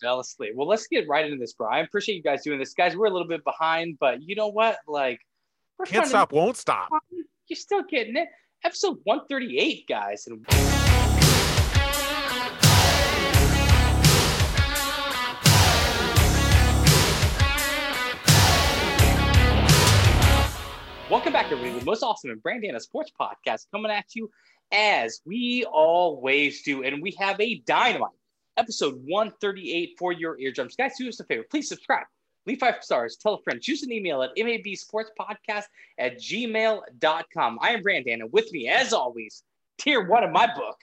fell asleep. Well, let's get right into this, bro. I appreciate you guys doing this, guys. We're a little bit behind, but you know what? Like, we're can't stop, won't stop. You're still getting it. Episode 138, guys, and. Welcome back, everybody, the most awesome and Brandana Sports Podcast coming at you as we always do. And we have a dynamite episode 138 for your eardrums. Guys, do us a favor. Please subscribe, leave five stars, tell a friend, choose an email at mabsportspodcast at gmail.com. I am Brandon, and with me, as always, tier one of my book,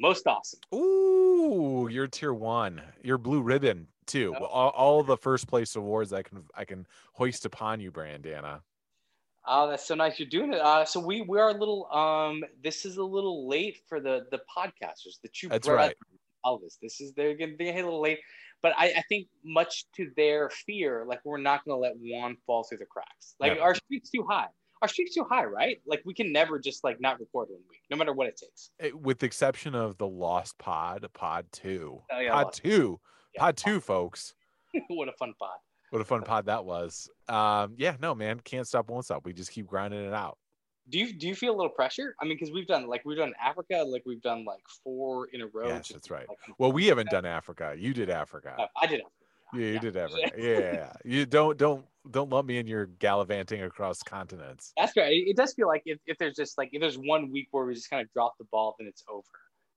most awesome. Ooh, you're tier one. You're blue ribbon too. All, all the first place awards I can I can hoist upon you, Brandana. Oh, that's so nice you're doing it. Uh, so we we are a little um this is a little late for the the podcasters, the true That's right. Elvis. This is they're gonna be a little late, but I, I think much to their fear, like we're not gonna let one fall through the cracks. Like our streak's too high. Our streak's too high, right? Like we can never just like not record one week, no matter what it takes. It, with the exception of the Lost Pod, Pod Two, oh, yeah, Pod Two, yeah, Pod Two, folks. what a fun pod. What a fun pod that was. Um, yeah, no, man, can't stop, won't stop. We just keep grinding it out. Do you do you feel a little pressure? I mean, because we've done like we've done Africa, like we've done like four in a row. Yes, that's right. Like, well, we haven't done Africa. You did Africa. Uh, I did. Africa. Yeah, you yeah. did Africa. yeah, you don't don't don't lump me in your gallivanting across continents. That's right. It does feel like if, if there's just like if there's one week where we just kind of drop the ball, then it's over.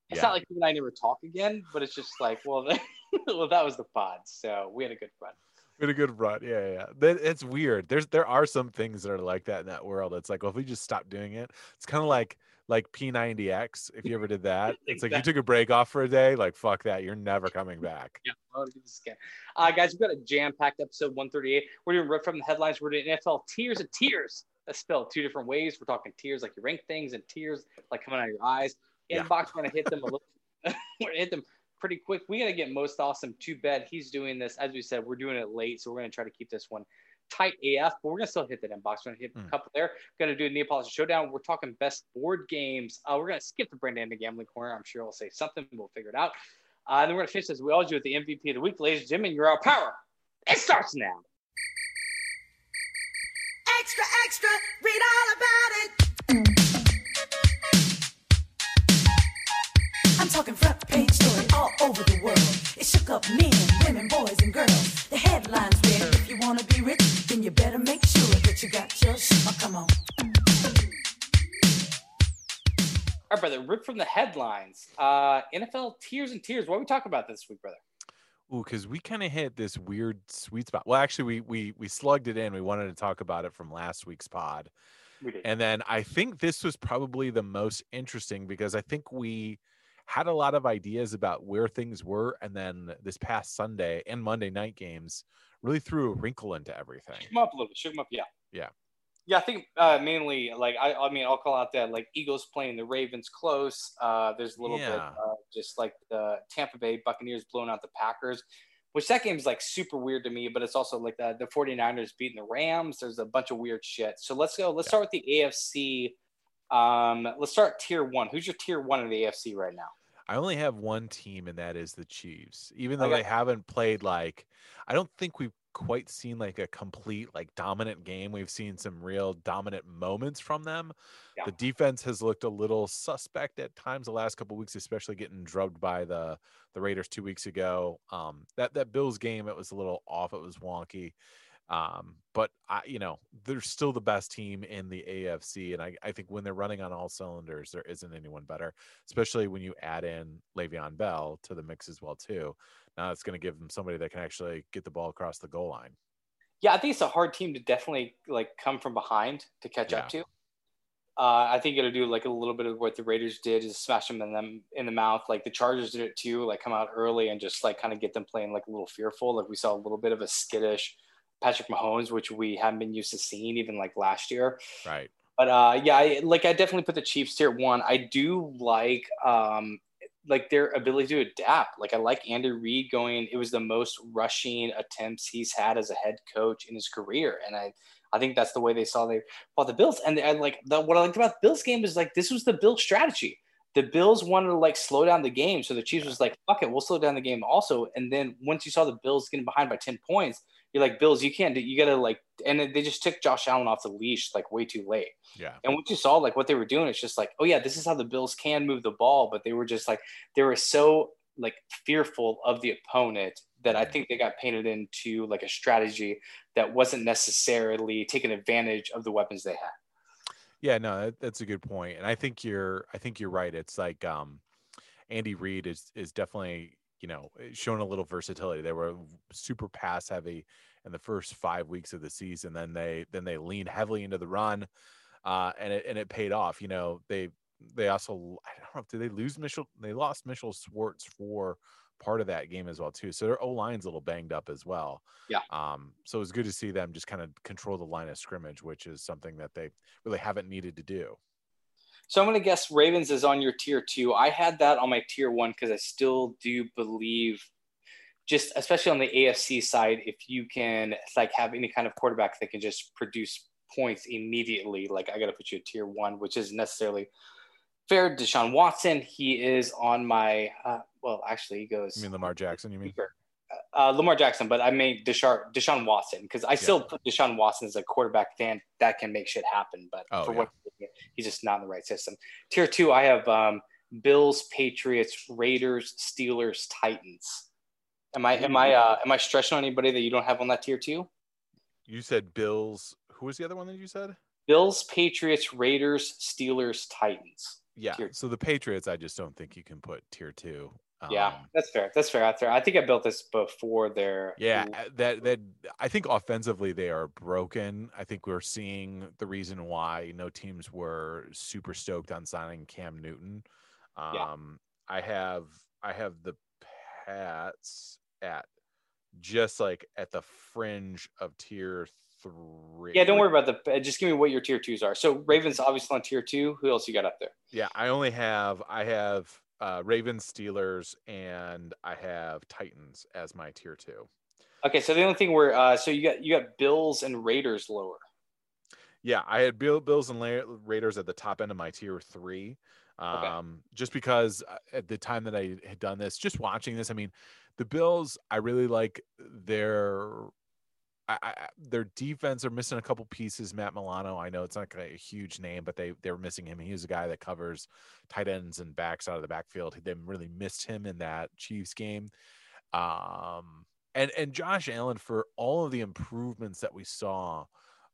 It's yeah. not like you and I never talk again, but it's just like, well, well, that was the pod, so we had a good run been a good run. Yeah, yeah. That it's weird. There's there are some things that are like that in that world. It's like, well, if we just stop doing it, it's kind of like like P90X. If you ever did that, it's like you took a break off for a day. Like fuck that, you're never coming back. Yeah, I'll give this again. Uh, guys, we've got a jam-packed episode 138. We're doing rip from the headlines. We're doing NFL tiers and tears. That's spelled two different ways. We're talking tiers like you rank things, and tears like coming out of your eyes. Inbox, yeah. we're gonna hit them a little. we're gonna hit them pretty quick. We got to get most awesome to bed. He's doing this, as we said, we're doing it late, so we're going to try to keep this one tight AF, but we're going to still hit that inbox. We're going to hit mm. a couple there. Going to do a Neapolitan showdown. We're talking best board games. Uh, we're going to skip the Brandon the gambling corner. I'm sure he'll say something. We'll figure it out. Uh, and then we're going to finish as we always do with the MVP of the week, ladies and gentlemen. You're our power. It starts now. Extra, extra, read all about it. It shook up men, women, boys, and girls. The headlines read, if you want to be rich, then you better make sure that you got your shit. Oh, come on. All right, brother, rip from the headlines. Uh, NFL tiers and tears. What are we talking about this week, brother? Ooh, because we kind of hit this weird sweet spot. Well, actually, we we we slugged it in. We wanted to talk about it from last week's pod, and then I think this was probably the most interesting because I think we had a lot of ideas about where things were, and then this past Sunday and Monday night games really threw a wrinkle into everything. Shook them up a little bit. Shook them up, yeah. Yeah. Yeah, I think uh, mainly like I, I mean I'll call out that like Eagles playing the Ravens close. Uh, there's a little yeah. bit uh, just like the Tampa Bay Buccaneers blowing out the Packers, which that game is like super weird to me. But it's also like the, the 49ers beating the Rams. There's a bunch of weird shit. So let's go. Let's yeah. start with the AFC. Um, let's start tier one. Who's your tier one in the AFC right now? I only have one team, and that is the Chiefs. Even though okay. they haven't played like, I don't think we've quite seen like a complete like dominant game. We've seen some real dominant moments from them. Yeah. The defense has looked a little suspect at times the last couple weeks, especially getting drubbed by the the Raiders two weeks ago. Um, that that Bills game, it was a little off. It was wonky. Um, but I, you know, they're still the best team in the AFC, and I, I think when they're running on all cylinders, there isn't anyone better. Especially when you add in Le'Veon Bell to the mix as well too. Now it's going to give them somebody that can actually get the ball across the goal line. Yeah, I think it's a hard team to definitely like come from behind to catch yeah. up to. Uh, I think it'll do like a little bit of what the Raiders did is smash them in them in the mouth. Like the Chargers did it too, like come out early and just like kind of get them playing like a little fearful. Like we saw a little bit of a skittish Patrick Mahomes, which we haven't been used to seeing even like last year. Right. But uh, yeah, I, like I definitely put the Chiefs tier one. I do like um, like their ability to adapt. Like I like Andy Reid going. It was the most rushing attempts he's had as a head coach in his career, and I I think that's the way they saw they fought the Bills. And I like the, what I liked about the Bills game is like this was the Bills strategy. the Bills wanted to like slow down the game. So the Chiefs was like, fuck it, we'll slow down the game also. And then once you saw the Bills getting behind by 10 points, you're like, Bills, you can't do you gotta like and they just took Josh Allen off the leash like way too late. Yeah. And what you saw like what they were doing, it's just like, oh yeah, this is how the Bills can move the ball. But they were just like they were so like fearful of the opponent that I think they got painted into like a strategy that wasn't necessarily taking advantage of the weapons they had. Yeah, no, that, that's a good point, and I think you're, I think you're right. It's like um, Andy Reid is is definitely you know showing a little versatility. They were super pass heavy in the first five weeks of the season. Then they then they leaned heavily into the run, uh, and it and it paid off. You know, they they also I don't know did they lose Mitchell? They lost Mitchell Schwartz for part of that game as well too. So their O line's a little banged up as well. Yeah. Um. So it was good to see them just kind of control the line of scrimmage, which is something that they really haven't needed to do. So I'm going to guess Ravens is on your tier two. I had that on my tier one because I still do believe, just especially on the AFC side, if you can like have any kind of quarterback that can just produce points immediately, like I got to put you at tier one, which isn't necessarily fair. Deshaun Watson, he is on my. Uh, well, actually, he goes. You mean Lamar Jackson? You mean? Uh, Lamar Jackson, but I mean Deshaun, Deshaun Watson because I still yeah. put Deshaun Watson as a quarterback fan that can make shit happen. But oh, for yeah. what he's just not in the right system. Tier two, I have um, Bills, Patriots, Raiders, Steelers, Titans. Am I am I uh, am I stretching on anybody that you don't have on that tier two? You said Bills. Who was the other one that you said? Bills, Patriots, Raiders, Steelers, Titans. Yeah. So the Patriots, I just don't think you can put tier two. Um, yeah, that's fair. That's fair. That's fair. I think I built this before their. Yeah, uh, that that I think offensively they are broken. I think we're seeing the reason why no teams were super stoked on signing Cam Newton. Um, yeah. I have I have the Pats at just like at the fringe of tier three. Yeah, don't worry about the. Just give me what your tier twos are. So Ravens obviously on tier two. Who else you got up there? Yeah, I only have I have uh, Ravens, Steelers, and I have Titans as my tier two. Okay, so the only thing where uh, so you got you got Bills and Raiders lower. Yeah, I had Bill, Bills and La- Raiders at the top end of my tier three. Um, okay. just because uh, at the time that I had done this, just watching this, I mean, the Bills, I really like their I, I, their defense are missing a couple pieces. Matt Milano, I know it's not a huge name, but they they were missing him. He's a guy that covers tight ends and backs out of the backfield. They really missed him in that Chiefs game. Um, and and Josh Allen for all of the improvements that we saw,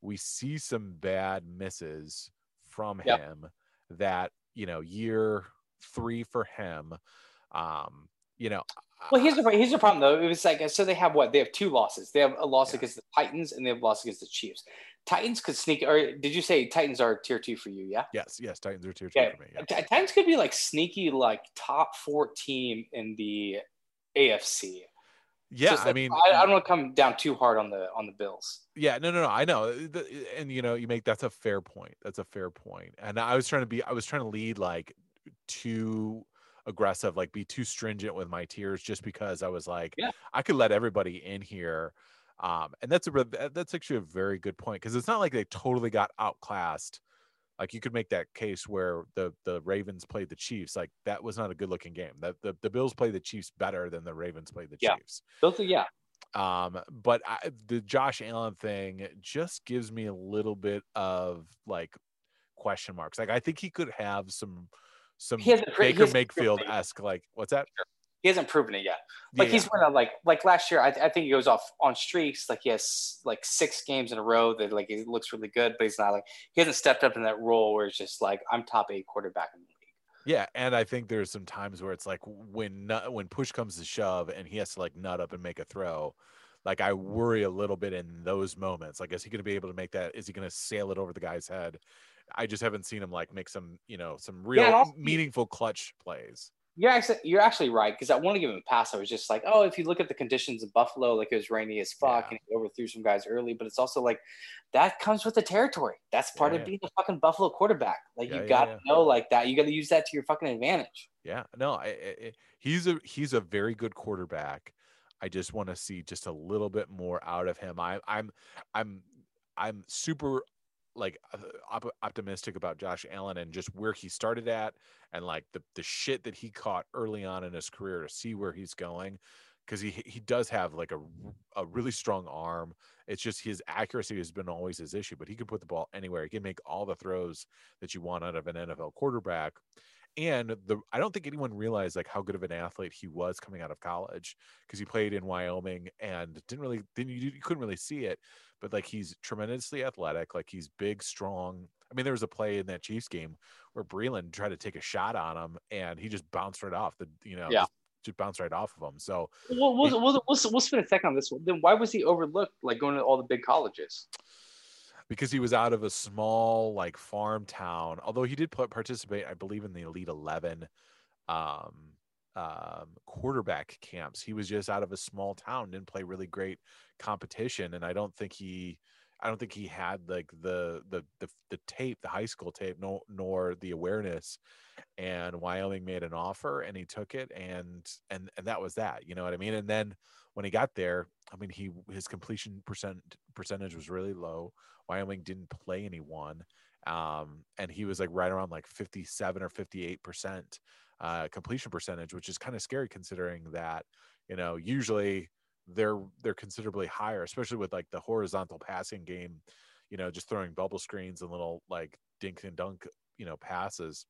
we see some bad misses from yep. him. That you know, year three for him. Um, you know, well, here's the here's the problem though. It was like so they have what they have two losses. They have a loss yeah. against the Titans and they have a loss against the Chiefs. Titans could sneak. Or did you say Titans are tier two for you? Yeah. Yes. Yes. Titans are tier two yeah. for me. Yeah. Titans could be like sneaky, like top four team in the AFC. Yeah, so I mean, I, I don't want to come down too hard on the on the Bills. Yeah, no, no, no. I know, and you know, you make that's a fair point. That's a fair point. And I was trying to be, I was trying to lead like two aggressive, like be too stringent with my tiers just because I was like, yeah. I could let everybody in here. Um, and that's a that's actually a very good point because it's not like they totally got outclassed. Like you could make that case where the the Ravens played the Chiefs. Like that was not a good looking game. The, the the Bills played the Chiefs better than the Ravens played the yeah. Chiefs. Those are, yeah. Um, but I, the Josh Allen thing just gives me a little bit of like question marks. Like I think he could have some some he hasn't, Baker Mayfield esque. Like, what's that? He hasn't proven it yet. Like yeah, he's yeah. like like last year. I, I, think he goes off on streaks. Like he has like six games in a row that like he looks really good, but he's not like he hasn't stepped up in that role where it's just like I'm top eight quarterback in the league. Yeah, and I think there's some times where it's like when when push comes to shove and he has to like nut up and make a throw. Like I worry a little bit in those moments. Like, is he going to be able to make that? Is he going to sail it over the guy's head? I just haven't seen him like make some, you know, some real yeah, also, meaningful clutch plays. You're actually you're actually right because I want to give him a pass. I was just like, oh, if you look at the conditions of Buffalo, like it was rainy as fuck yeah. and he overthrew some guys early, but it's also like that comes with the territory. That's part yeah, of being a fucking Buffalo quarterback. Like you got to know like that. You got to use that to your fucking advantage. Yeah, no, I, I, he's a he's a very good quarterback. I just want to see just a little bit more out of him. I, I'm I'm I'm super like uh, op- optimistic about Josh Allen and just where he started at and like the the shit that he caught early on in his career to see where he's going because he he does have like a a really strong arm. It's just his accuracy has been always his issue, but he can put the ball anywhere. He can make all the throws that you want out of an NFL quarterback. And the I don't think anyone realized like how good of an athlete he was coming out of college because he played in Wyoming and didn't really didn't you, you couldn't really see it, but like he's tremendously athletic, like he's big, strong. I mean, there was a play in that Chiefs game where Breeland tried to take a shot on him and he just bounced right off the you know yeah just bounced right off of him. So we'll, we'll, we'll, we'll, we'll spend a second on this one. Then why was he overlooked, like going to all the big colleges? Because he was out of a small like farm town. Although he did participate, I believe, in the Elite Eleven um, um, quarterback camps. He was just out of a small town, didn't play really great competition, and I don't think he. I don't think he had like the the the, the tape, the high school tape, no, nor the awareness and Wyoming made an offer and he took it and and and that was that you know what I mean and then when he got there I mean he his completion percent percentage was really low. Wyoming didn't play anyone um and he was like right around like 57 or 58 percent uh completion percentage which is kind of scary considering that you know usually they're they're considerably higher especially with like the horizontal passing game you know just throwing bubble screens and little like dink and dunk you know passes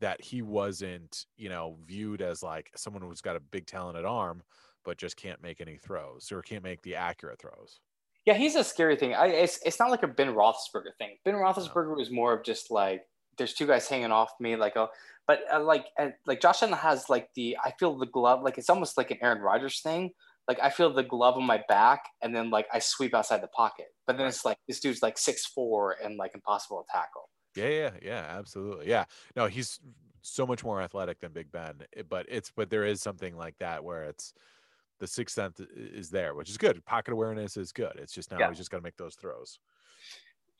that he wasn't, you know, viewed as like someone who's got a big talented arm, but just can't make any throws or can't make the accurate throws. Yeah, he's a scary thing. I, it's, it's not like a Ben Roethlisberger thing. Ben Roethlisberger no. was more of just like there's two guys hanging off me, like a, but uh, like uh, like Josh Allen has like the I feel the glove like it's almost like an Aaron Rodgers thing. Like I feel the glove on my back, and then like I sweep outside the pocket. But then it's like this dude's like six four and like impossible to tackle. Yeah, yeah, yeah, absolutely. Yeah. No, he's so much more athletic than Big Ben, eh, but it's but there is something like that where it's the sixth sense is there, which is good. Pocket awareness is good. It's just now yeah. he's just got to make those throws.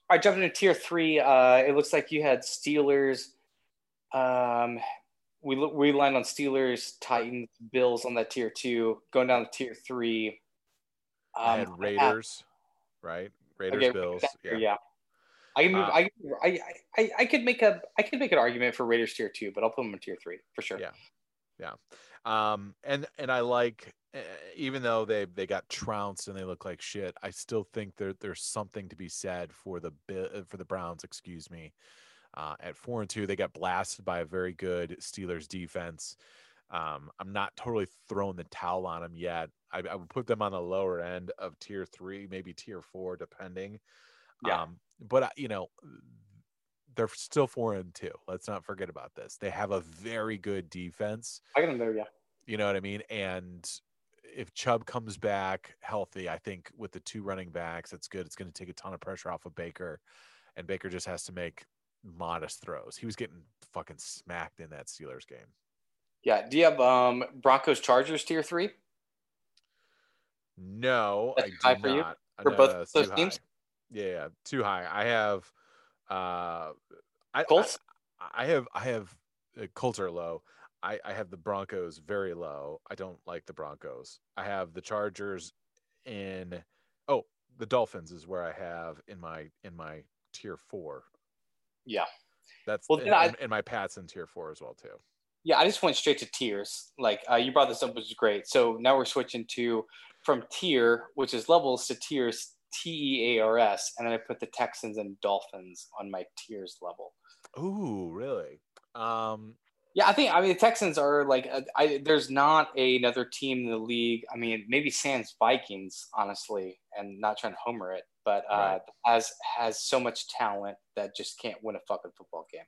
All right, jumping to tier three. Uh, it looks like you had Steelers. Um, we we lined on Steelers, Titans, Bills on that tier two. Going down to tier three. Um, I had Raiders, I right? Raiders, okay, Bills. Yeah. yeah. I can move. Uh, I, I, I I could make a I could make an argument for Raiders tier two, but I'll put them in tier three for sure. Yeah, yeah. Um, and and I like eh, even though they they got trounced and they look like shit, I still think there there's something to be said for the for the Browns. Excuse me. Uh, at four and two, they got blasted by a very good Steelers defense. Um, I'm not totally throwing the towel on them yet. I, I, would put them on the lower end of tier three, maybe tier four, depending. Yeah. Um, but uh, you know, they're still four and two. Let's not forget about this. They have a very good defense. I got them there, yeah. You know what I mean? And if Chubb comes back healthy, I think with the two running backs, it's good. It's going to take a ton of pressure off of Baker, and Baker just has to make modest throws. He was getting fucking smacked in that Steelers game. Yeah. Do you have um, Broncos Chargers tier three? No, That's I do not. You? For no, both those teams? High. Yeah, too high. I have uh I Colts. I, I have I have uh, Colts are low. I, I have the Broncos very low. I don't like the Broncos. I have the Chargers in oh, the Dolphins is where I have in my in my tier 4. Yeah. That's well, and, I, and my Pats in tier 4 as well too. Yeah, I just went straight to tears. Like uh, you brought this up, which is great. So now we're switching to from tier, which is levels, to tears T E A R S, and then I put the Texans and Dolphins on my tears level. Ooh, really? Um, yeah, I think I mean the Texans are like a, I, there's not a, another team in the league. I mean, maybe Sans Vikings, honestly, and not trying to homer it, but uh, right. has has so much talent that just can't win a fucking football game.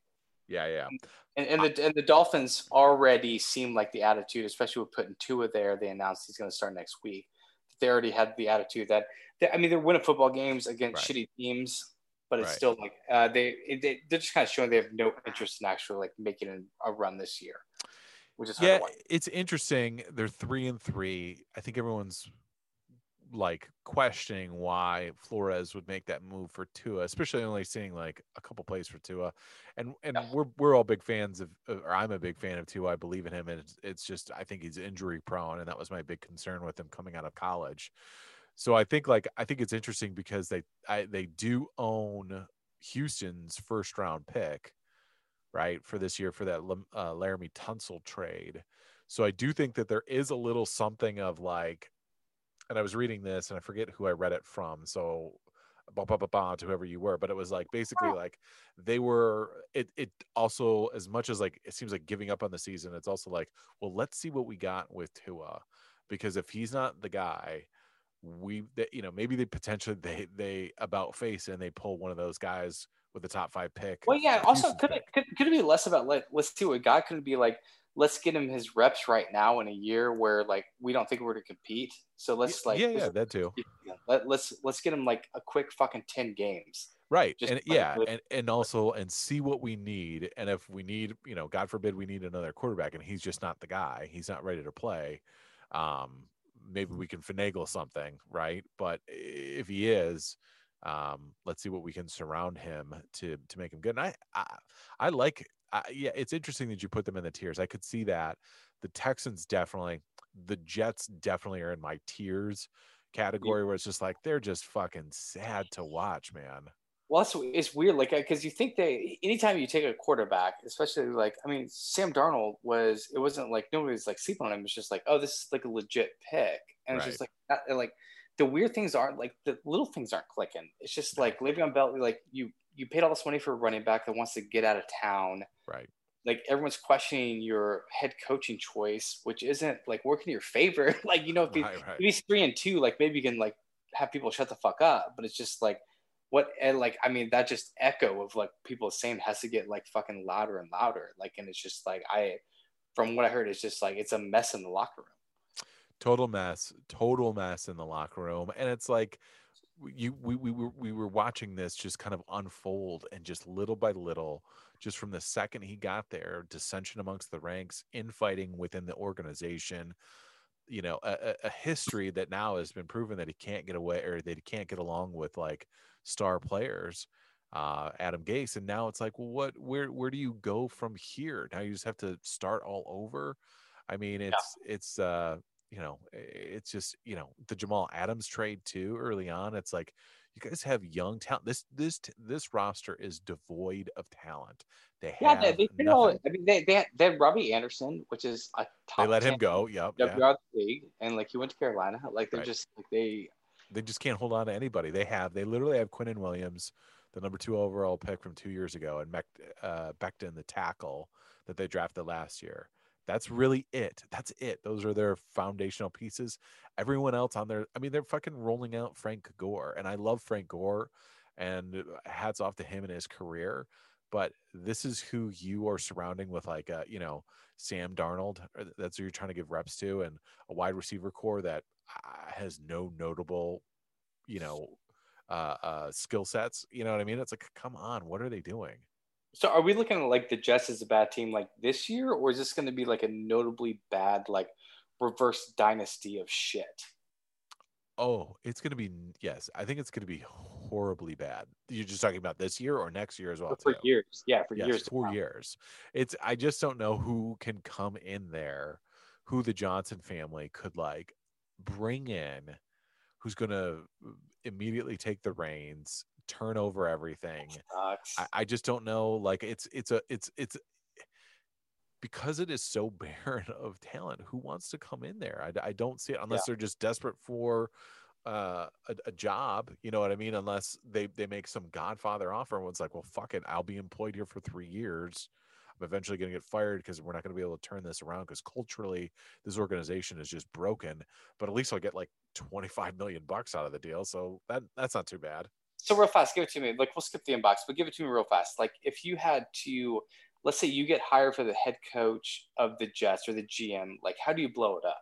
Yeah, yeah. And, and the and the Dolphins already seem like the attitude, especially with putting Tua there. They announced he's going to start next week. They already had the attitude that I mean, they're winning football games against right. shitty teams, but it's right. still like uh, they, they they're just kind of showing they have no interest in actually like making a run this year, which is yeah, it's interesting. They're three and three. I think everyone's like questioning why Flores would make that move for Tua, especially only seeing like a couple plays for Tua, and and yeah. we're we're all big fans of, or I'm a big fan of Tua. I believe in him, and it's, it's just I think he's injury prone, and that was my big concern with him coming out of college. So I think like I think it's interesting because they I, they do own Houston's first round pick, right, for this year for that uh, Laremy Tunsil trade. So I do think that there is a little something of like, and I was reading this and I forget who I read it from. So bah, bah, bah, bah, to whoever you were, but it was like basically like they were it it also as much as like it seems like giving up on the season, it's also like, well, let's see what we got with Tua. Because if he's not the guy, we you know maybe they potentially they they about face and they pull one of those guys with the top five pick. Well, yeah. Also, could it, could, could it be less about like let's see what guy could it be like? Let's get him his reps right now in a year where like we don't think we're to compete. So let's like yeah yeah that too. Let, let's let's get him like a quick fucking ten games. Right. Just and yeah, and, and also and see what we need. And if we need, you know, God forbid we need another quarterback and he's just not the guy, he's not ready to play. Um, maybe we can finagle something, right? But if he is, um, let's see what we can surround him to to make him good. And I I, I like I, yeah, it's interesting that you put them in the tears. I could see that. The Texans definitely, the Jets definitely are in my tears category where it's just like they're just fucking sad to watch, man. Well, it's, it's weird, like uh, because you think they anytime you take a quarterback, especially like I mean Sam Darnold was it wasn't like nobody was like sleeping on him. It's just like oh this is like a legit pick, and right. it's just like uh, not, like the weird things aren't like the little things aren't clicking. It's just like Le'Veon Bell, like you you paid all this money for a running back that wants to get out of town, right? Like everyone's questioning your head coaching choice, which isn't like working in your favor. like you know if, he, right, right. if he's three and two, like maybe you can like have people shut the fuck up, but it's just like what and like I mean that just echo of like people saying has to get like fucking louder and louder. Like and it's just like I from what I heard, it's just like it's a mess in the locker room. Total mess, total mess in the locker room. And it's like you we we were we were watching this just kind of unfold and just little by little just from the second he got there dissension amongst the ranks infighting within the organization you know a, a, history that now has been proven that he can't get away or that he can't get along with like star players, uh, Adam Gase, and now it's like, well, what, where, where do you go from here? Now you just have to start all over. I mean, it's, yeah. it's, uh, you know, it's just, you know, the Jamal Adams trade too early on. It's like, you guys have young talent. This this this roster is devoid of talent. They yeah, they, they, they all, I mean, they they had, they had Robbie Anderson, which is a top. They let him go. Yep. Yeah. the league, and like he went to Carolina. Like they're right. just like they they just can't hold on to anybody. They have they literally have Quinnen Williams, the number two overall pick from two years ago, and Mech, uh, Becton, the tackle that they drafted last year. That's really it. That's it. Those are their foundational pieces. Everyone else on there, I mean, they're fucking rolling out Frank Gore, and I love Frank Gore, and hats off to him and his career. But this is who you are surrounding with, like, a, you know, Sam Darnold. That's who you're trying to give reps to, and a wide receiver core that has no notable, you know, uh, uh, skill sets. You know what I mean? It's like, come on, what are they doing? So, are we looking at like the Jets as a bad team like this year, or is this going to be like a notably bad like reverse dynasty of shit? Oh, it's going to be yes. I think it's going to be horribly bad. You're just talking about this year or next year as well. For too. years, yeah, for yes, years. For years, it's. I just don't know who can come in there, who the Johnson family could like bring in who's going to immediately take the reins, turn over everything. I, I, just don't know. Like it's it's a it's it's because it is so barren of talent. Who wants to come in there? I, I don't see it unless yeah. they're just desperate for uh, a, a, job. You know what I mean? Unless they they make some Godfather offer, and it's like, well, fuck it, I'll be employed here for three years I'm eventually going to get fired because we're not going to be able to turn this around because culturally this organization is just broken. But at least I'll get like 25 million bucks out of the deal, so that that's not too bad. So real fast, give it to me. Like we'll skip the inbox, but give it to me real fast. Like if you had to, let's say you get hired for the head coach of the Jets or the GM, like how do you blow it up?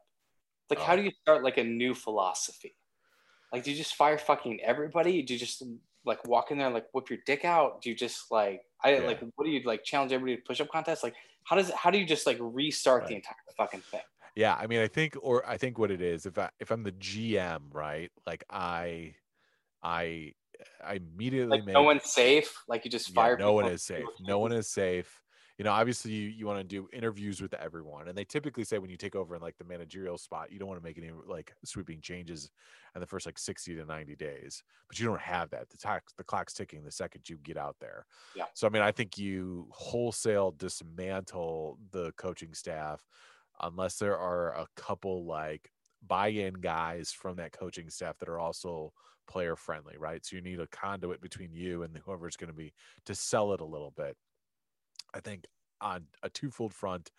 Like oh. how do you start like a new philosophy? Like do you just fire fucking everybody? Do you just like walk in there like whip your dick out? Do you just like I yeah. like what do you like challenge everybody to push up contest? Like how does how do you just like restart right. the entire fucking thing? Yeah, I mean I think or I think what it is if I if I'm the GM, right? Like I I I immediately like make, no one's safe. Like you just fire. Yeah, no one is safe. No one is safe. You know, obviously you, you want to do interviews with everyone. And they typically say when you take over in like the managerial spot, you don't want to make any like sweeping changes in the first like 60 to 90 days. But you don't have that. The tax the clock's ticking the second you get out there. Yeah. So I mean, I think you wholesale dismantle the coaching staff unless there are a couple like buy-in guys from that coaching staff that are also player friendly, right? So you need a conduit between you and whoever's going to be to sell it a little bit. I think on a twofold front,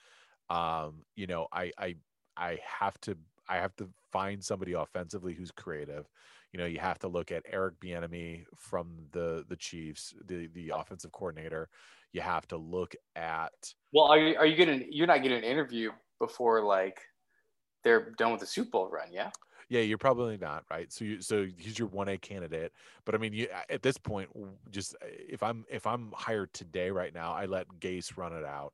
um, you know, I I I have to I have to find somebody offensively who's creative. You know, you have to look at Eric Bieniemy from the the Chiefs, the the offensive coordinator. You have to look at. Well, are you are you getting? You're not getting an interview before like they're done with the Super Bowl run, yeah? Yeah, you're probably not right. So you so he's your one A candidate. But I mean, you at this point, just if I'm if I'm hired today right now, I let Gase run it out,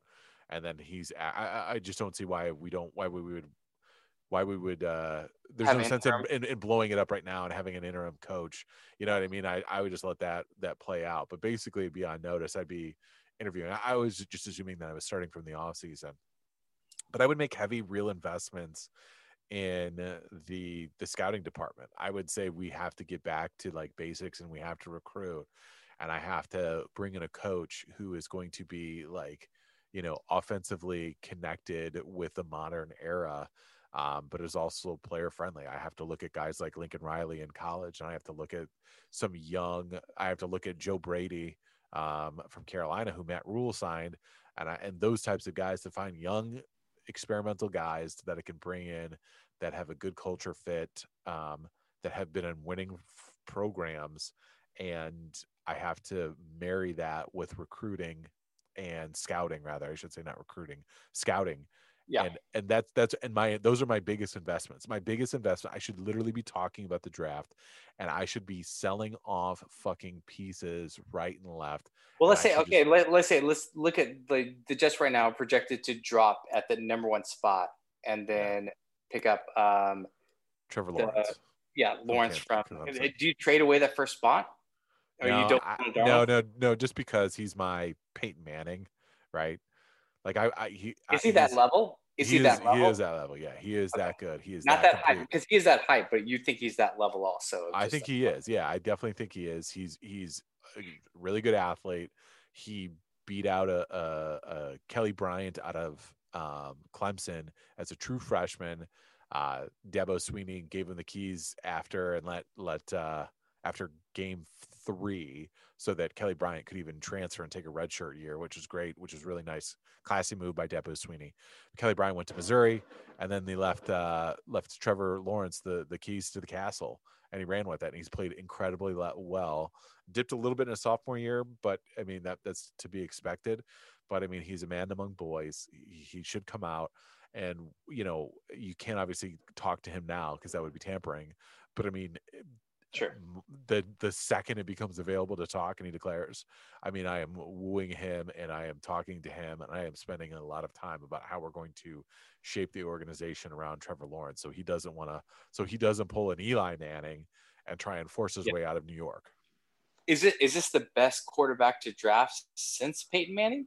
and then he's. I I just don't see why we don't why we would why we would uh there's no sense in, in, in, blowing it up right now and having an interim coach you know what i mean i, I would just let that that play out but basically be on notice i'd be interviewing i, I was just assuming that i was starting from the off season but i would make heavy real investments in the the scouting department. I would say we have to get back to like basics and we have to recruit and I have to bring in a coach who is going to be like, you know, offensively connected with the modern era. Um, but is also player friendly. I have to look at guys like Lincoln Riley in college, and I have to look at some young. I have to look at Joe Brady um, from Carolina, who Matt Rhule signed, and I, and those types of guys to find young experimental guys that it can bring in that have a good culture fit, um, that have been in winning f- programs. And I have to marry that with recruiting and scouting, rather, I should say, not recruiting, scouting. Yeah. And and that's that's and my those are my biggest investments. My biggest investment, I should literally be talking about the draft and I should be selling off fucking pieces right and left. Well, let's say okay, just... let, let's say let's look at the the Jets right now projected to drop at the number one spot and then yeah. pick up um Trevor Lawrence. The, yeah, Lawrence from. Do you trade away that first spot? Or no, you don't I, no, no, no, just because he's my Peyton Manning, right? Like I, I he is he that level? Is he, he that is, level? He is that level. Yeah, he is okay. that good. He is not that, that hype because he is that hype, but you think he's that level also. I think he is. Yeah, I definitely think he is. He's he's a really good athlete. He beat out a, a, a Kelly Bryant out of um, Clemson as a true freshman. Uh, Dabo Swinney gave him the keys after and let let uh, after game three so that Kelly Bryant could even transfer and take a redshirt year, which is great, which is really nice, classy move by Dabo Swinney. Kelly Bryant went to Missouri, and then they left uh, left Trevor Lawrence the the keys to the castle, and he ran with it. And he's played incredibly well. Dipped a little bit in a sophomore year, but I mean that that's to be expected. But I mean he's a man among boys. He, he should come out, and you know you can't obviously talk to him now because that would be tampering. But I mean Sure. The the second it becomes available to talk and he declares, I mean, I am wooing him and I am talking to him and I am spending a lot of time about how we're going to shape the organization around Trevor Lawrence. So he doesn't want to so he doesn't pull an Eli Manning and try and force his yeah. way out of New York. Is it is this the best quarterback to draft since Peyton Manning?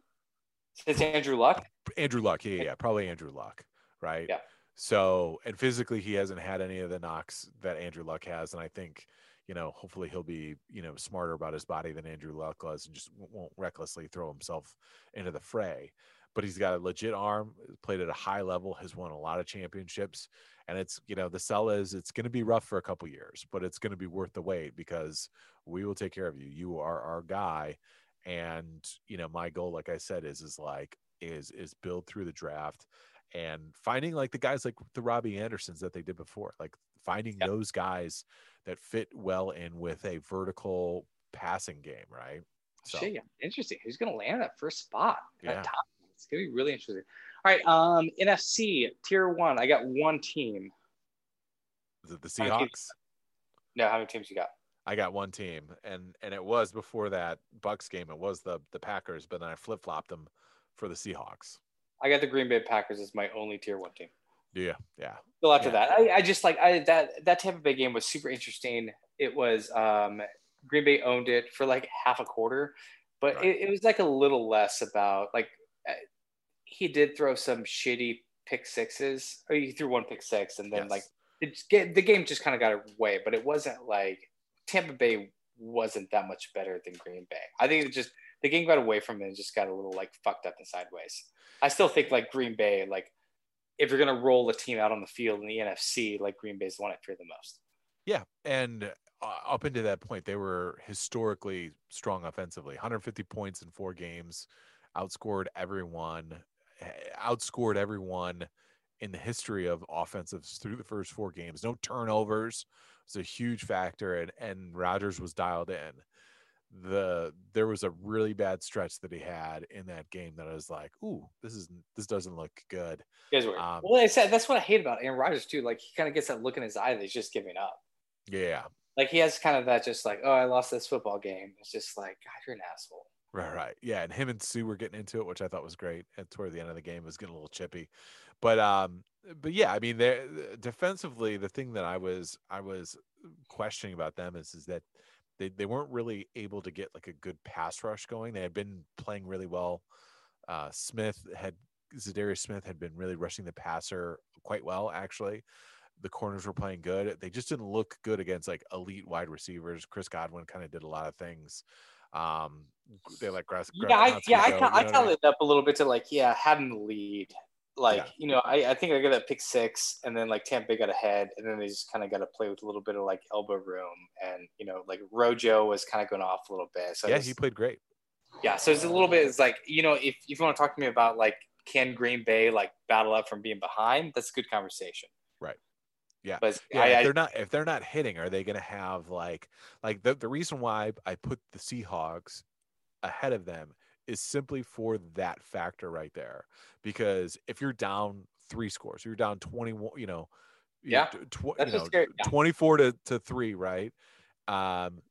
Since Andrew Luck? Andrew Luck, yeah, yeah, probably Andrew Luck, right? Yeah. So, and physically, he hasn't had any of the knocks that Andrew Luck has. And I think, you know, hopefully he'll be, you know, smarter about his body than Andrew Luck was and just won't recklessly throw himself into the fray. But he's got a legit arm, uh, played at a high level, has won a lot of championships. And it's, you know, the sell is it's going to be rough for a couple years, but it's going to be worth the wait because we will take care of you. You are our guy. And, you know, my goal, like I said, is, is like, is, is build through the draft and finding like the guys like the Robbie Andersons that they did before, like finding yep. those guys that fit well in with a vertical passing game, right? So Shit, interesting. Who's going to land that first spot? Yeah. Top? It's going to be really interesting. All right, um, NFC tier one. I got one team. Is it the Seahawks? No, how many teams you got? I got one team, and and it was before that Bucks game. It was the the Packers, but then I flip flopped them for the Seahawks. I got the Green Bay Packers as my only tier one team. Yeah, yeah. Still after yeah. that, I, I just like I that that Tampa Bay game was super interesting. It was um, Green Bay owned it for like half a quarter, but right. it, it, was like a little less about like uh, he did throw some shitty pick sixes. Or he threw one pick six, and then yes. like it, the game just kind of got away. But it wasn't like Tampa Bay wasn't that much better than Green Bay. I think it just the game got away from it and just got a little like fucked up and sideways. I still think like Green Bay, like if you're gonna roll a team out on the field in the NFC, like Green Bay's the one I fear the most. Yeah, and uh, up into that point, they were historically strong offensively. 150 points in four games, outscored everyone, eh, outscored everyone in the history of offensives through the first four games. No turnovers was a huge factor, and and Rodgers was dialed in. The there was a really bad stretch that he had in that game that I was like, ooh, this is this doesn't look good. Um, well, I said that's what I hate about Aaron Rodgers too. Like he kind of gets that look in his eye that he's just giving up. Yeah. Like he has kind of that just like, oh, I lost this football game. It's just like, God, you're an asshole. Right, right. Yeah. And him and Sue were getting into it, which I thought was great. And toward the end of the game it was getting a little chippy. But um, but yeah, I mean they defensively, the thing that I was I was questioning about them is is that they, they weren't really able to get like a good pass rush going. They had been playing really well. Uh, Smith had Za'Darius Smith had been really rushing the passer quite well, actually the corners were playing good. They just didn't look good against like elite wide receivers. Chris Godwin kind of did a lot of things. Um, they like grass. Yeah, I, yeah, I, I, I counted it up a little bit to like, yeah, having the lead. Like, yeah. you know, I, I think I got that pick six, and then like Tampa got ahead, and then they just kind of got to play with a little bit of like elbow room, and you know, like Rojo was kind of going off a little bit. So yeah, was, he played great. Yeah, so it's a little bit. It's like you know, if if you want to talk to me about like can Green Bay like battle up from being behind, that's a good conversation. Right. Yeah, but yeah, I, if they're not if they're not hitting, are they going to have like like the the reason why I put the Seahawks ahead of them is simply for that factor right there. Because if you're down three scores, you're down twenty one, you know, yeah, tw- you know, yeah. twenty four to to three, right? Um,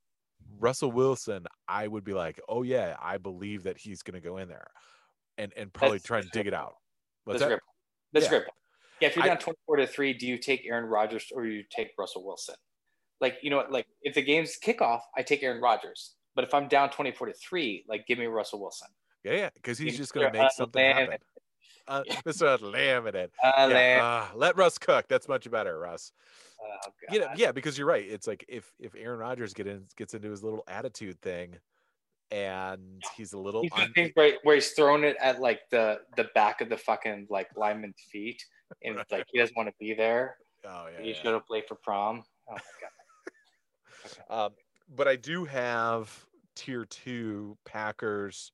Russell Wilson, I would be like, oh yeah, I believe that he's going to go in there, and and probably that's, try and dig it out. What's that's that? That's yeah. great. Yeah, if you're down I, 24 to three, do you take Aaron Rodgers or you take Russell Wilson? Like, you know what? Like, if the game's kickoff, I take Aaron Rodgers. But if I'm down 24 to three, like, give me Russell Wilson. Yeah, yeah, because he's just going to make something happen. Uh, Mr. Unlimited. Uh, yeah, uh, let Russ cook. That's much better, Russ. Oh, you know, yeah, because you're right. It's like if if Aaron Rodgers get in, gets into his little attitude thing, and he's a little he's un- where, where he's throwing it at like the the back of the fucking like lineman's feet and right. like he doesn't want to be there. Oh yeah. He yeah. showed up late for prom. Oh my god. okay. um, but I do have tier two Packers,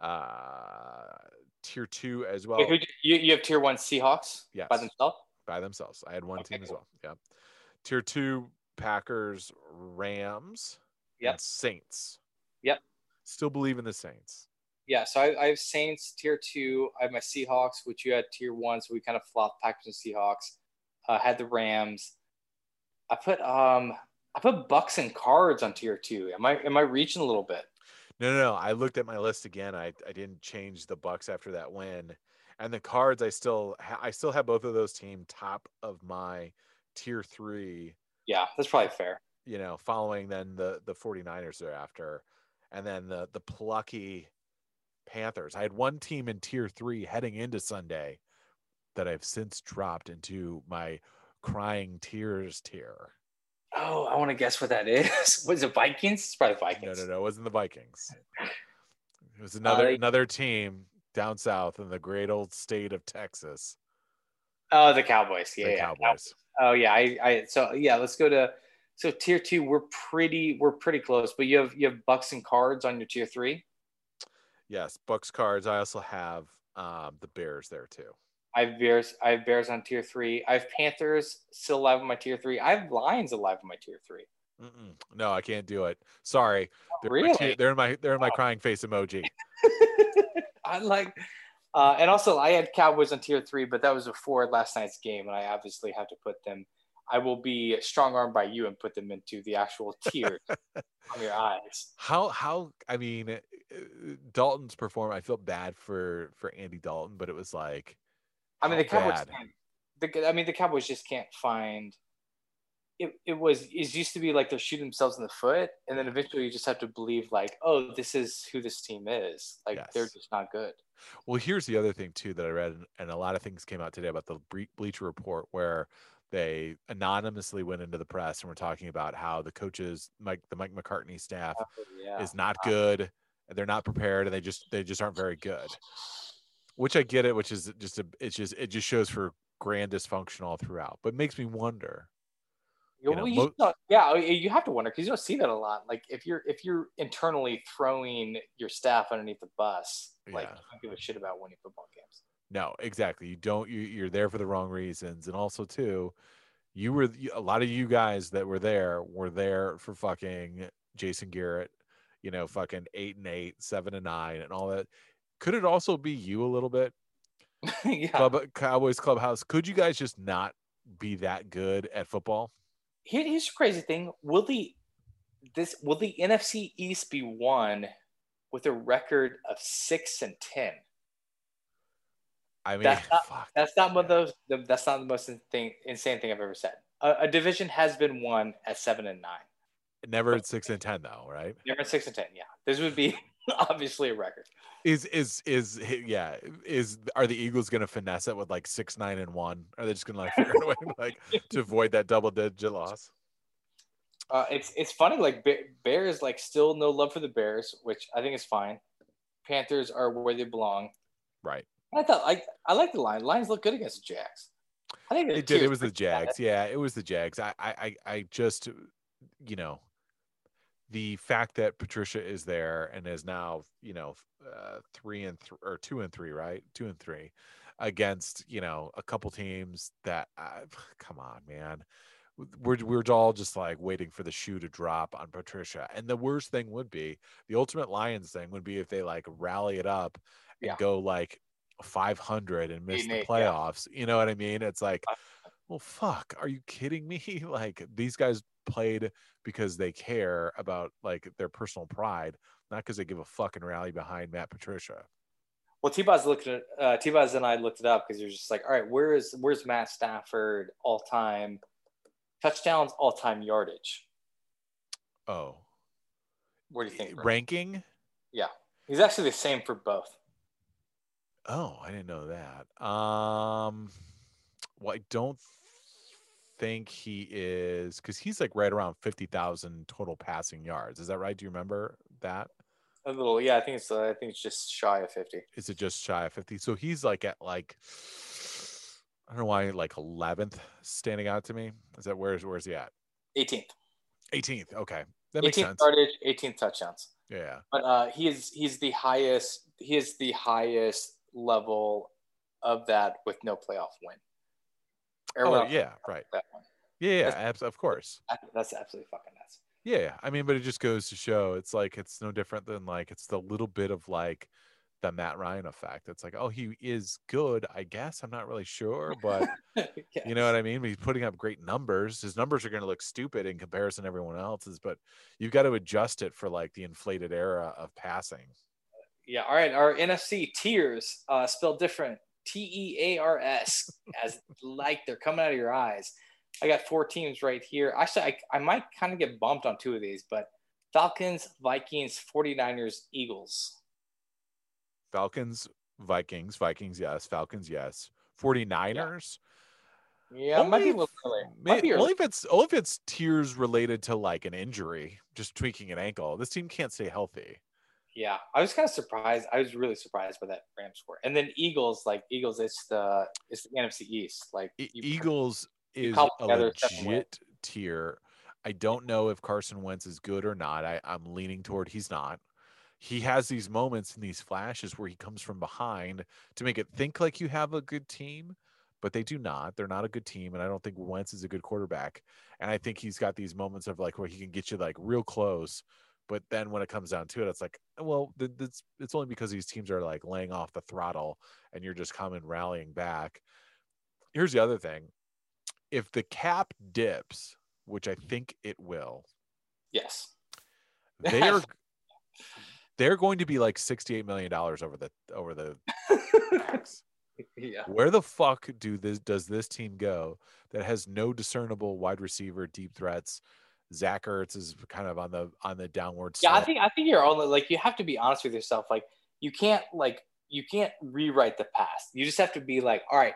uh, tier two as well. Wait, you, you have tier one Seahawks yes. by themselves? By themselves. I had one okay, team cool. as well. Yeah. Tier two Packers, Rams, yep. Saints. Yep. Still believe in the Saints yeah, so I, I, have Saints tier two. I have my Seahawks, which you had tier one. So we kind of flopped Packers and Seahawks. Uh, had the Rams. I put um I put Bucks and Cards on tier two. Am I am I reaching a little bit? No, no, no. I looked at my list again. I I didn't change the Bucks after that win, and the Cards. I still ha- I still have both of those team top of my tier three. Yeah, that's probably fair. You know, following then the the 49ers thereafter, and then the the plucky Panthers. I had one team in tier three heading into Sunday that I've since dropped into my crying tears tier. Oh, I want to guess what that is. Was it Vikings? It's probably Vikings. No, no, no. It wasn't the Vikings. It was another uh, another team down south in the great old state of Texas. Oh, the Cowboys. Yeah, the yeah. Cowboys. Oh, yeah. I, I. So yeah, let's go to. So tier two, we're pretty, we're pretty close. But you have you have Bucks and Cards on your tier three. Yes, Bucks cards. I also have um, the Bears there too. I have Bears. I have Bears on tier three. I have Panthers still alive on my tier three. I have Lions alive on my tier 3 Mm-mm. No, I can't do it. Sorry. They're really? In they're in my they're in my oh. crying face emoji. I like, uh, and also I had Cowboys on tier three, but that was before last night's game, and I obviously have to put them. I will be strong armed by you and put them into the actual tier on your eyes. How how I mean Dalton's perform. I felt bad for for Andy Dalton, but it was like, I mean, the oh, Cowboys. The, I mean, the Cowboys just can't find it, it was it used to be like they're shooting themselves in the foot and then eventually you just have to believe like oh this is who this team is like yes. they're just not good well here's the other thing too that i read and a lot of things came out today about the bleacher report where they anonymously went into the press and were talking about how the coaches mike the mike mccartney staff oh, yeah. is not good they're not prepared and they just they just aren't very good which i get it which is just a it's just it just shows for grand dysfunction all throughout but makes me wonder you know, you yeah, oh, you have to wonder because you don't see that a lot. Like if you're if you're internally throwing your staff underneath the bus, like yeah. you don't give a shit about winning football games. No, exactly. You don't. You, you're there for the wrong reasons, and also too, you were a lot of you guys that were there were there for fucking Jason Garrett. You know, fucking eight and eight, seven and nine, and all that. Could it also be you a little bit? yeah. Club, Cowboys clubhouse. Could you guys just not be that good at football? here, here's the crazy thing: will the this will the NFC East be won with a record of six and ten? I mean, that's not, fuck, that's not one of those. That's not the most thing, insane thing I've ever said. A, a, division has been won at seven and nine. Never at six and ten, though, right? Never at six and ten. Yeah, this would be obviously a record. Is is is yeah? Is are the Eagles going to finesse it with like six nine and one? Are they just going to like figure a way like to avoid that double digit loss? Uh, it's it's funny. Like Bears, like still no love for the Bears, which I think is fine. Panthers are where they belong. Right. I thought like I like the line. Lions look good against the Jags. I think it did. It was the Jags. Bad. Yeah, it was the Jags. I I I just you know the fact that Patricia is there and is now, you know, uh, three and th- or two and three, right? Two and three against, you know, a couple teams that, uh, come on, man. We're, we're all just like waiting for the shoe to drop on Patricia. And the worst thing would be the ultimate Lions thing would be if they like rally it up and yeah. go like 500 and miss the playoffs. Yeah. You know what I mean? It's like, well, fuck, are you kidding me? like these guys played because they care about like their personal pride, not because they give a fucking rally behind Matt Patricia. Well, T-Boz looked at uh, T-Boz and I looked it up because you're just like, all right, where is where's Matt Stafford all time touchdowns, all time yardage? Oh, where do you think ranking? Yeah, he's actually the same for both. Oh, I didn't know that. Um, well, I don't think he is because he's like right around 50,000 total passing yards. Is that right? Do you remember that? A little, yeah. I think it's uh, I think it's just shy of 50. Is it just shy of 50? So he's like at like I don't know why like 11th standing out to me. Is that where's where's he at? 18th. 18th. Okay, that makes 18th sense. Yardage, 18th touchdowns. Yeah, but uh, he is he's the highest. He is the highest level of that with no playoff win. Oh yeah, right. That one. Yeah, of course. That's absolutely fucking nuts. Yeah, I mean, but it just goes to show it's like it's no different than like it's the little bit of like the Matt Ryan effect. It's like, oh, he is good, I guess. I'm not really sure, but yes. you know what I mean? He's putting up great numbers. His numbers are going to look stupid in comparison to everyone else's, but you've got to adjust it for like the inflated era of passing. Yeah. All right. Our NFC tiers uh, spelled different. T E A R S, as like they're coming out of your eyes. I got four teams right here. Actually, I, I might kind of get bumped on two of these, but Falcons, Vikings, 49ers, Eagles. Falcons, Vikings, Vikings, yes. Falcons, yes. 49ers. Yeah, yeah only, might be a little early. Might. Only if it's only if it's tiers related to like an injury, just tweaking an ankle. This team can't stay healthy. Yeah, I was kind of surprised. I was really surprised by that Rams score. And then Eagles, like Eagles, it's the it's the NFC East. Like you, Eagles is a legit tier. I don't know if Carson Wentz is good or not. I, I'm leaning toward he's not. He has these moments and these flashes where he comes from behind to make it think like you have a good team, but they do not. They're not a good team, and I don't think Wentz is a good quarterback. And I think he's got these moments of like where he can get you like real close, but then when it comes down to it, it's like, well, it's it's only because these teams are like laying off the throttle, and you're just coming rallying back. Here's the other thing: if the cap dips, which I think it will, yes, they are they're going to be like sixty eight million dollars over the over the yeah. Where the fuck do this does this team go that has no discernible wide receiver deep threats? Zach Ertz is kind of on the on the downward. Yeah, I think I think you're only like you have to be honest with yourself. Like you can't like you can't rewrite the past. You just have to be like, all right,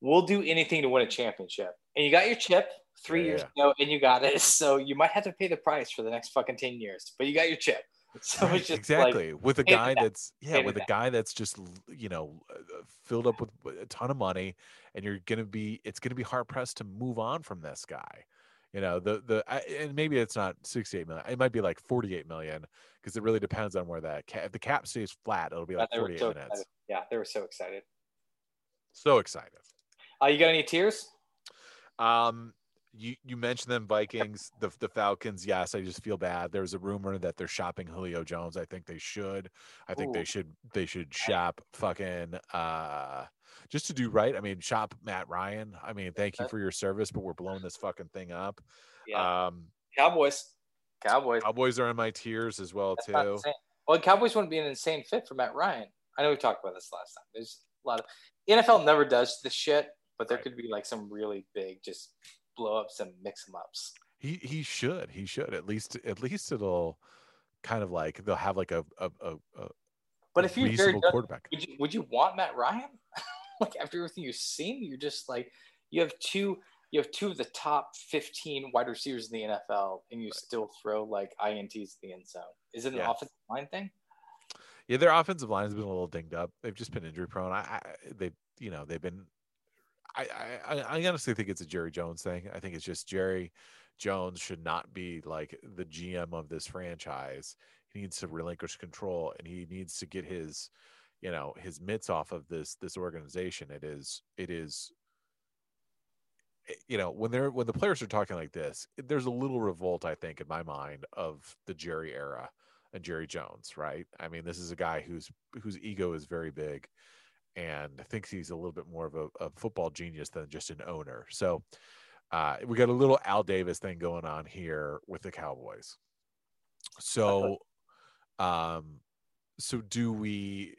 we'll do anything to win a championship. And you got your chip three yeah, years yeah. ago, and you got it. So you might have to pay the price for the next fucking ten years, but you got your chip. So right, exactly like, with a guy that's yeah with a guy that's just you know uh, filled up with a ton of money, and you're gonna be it's gonna be hard pressed to move on from this guy. You know the the and maybe it's not 68 million. It might be like 48 million because it really depends on where that cap, if the cap stays flat, it'll be like 48 so minutes. Excited. Yeah, they were so excited. So excited. Uh, you got any tears? Um, you you mentioned them Vikings, the the Falcons. Yes, I just feel bad. There's a rumor that they're shopping Julio Jones. I think they should. I think Ooh. they should they should shop fucking uh just to do right. I mean, shop Matt Ryan. I mean, thank you for your service, but we're blowing this fucking thing up. Yeah. Um Cowboys. Cowboys. Cowboys are in my tears as well That's too. Well, Cowboys wouldn't be an insane fit for Matt Ryan. I know we talked about this last time. There's a lot of NFL never does this shit, but there right. could be like some really big just blow ups and mix them ups. He he should he should at least at least it'll kind of like they'll have like a a, a, a but if you're quarterback, would you, would you want Matt Ryan? like after everything you've seen, you're just like you have two you have two of the top 15 wide receivers in the NFL, and you right. still throw like ints in the end zone. Is it an yeah. offensive line thing? Yeah, their offensive line has been a little dinged up. They've just been injury prone. I, I they you know they've been I, I, I honestly think it's a Jerry Jones thing. I think it's just Jerry Jones should not be like the GM of this franchise. He needs to relinquish control and he needs to get his, you know, his mitts off of this this organization. It is it is eh, you know when they're when the players are talking like this there's a little revolt i think in my mind of the jerry era and jerry jones right i mean this is a guy whose whose ego is very big and thinks he's a little bit more of a, a football genius than just an owner. So uh, we got a little Al Davis thing going on here with the Cowboys. So, um, so do we?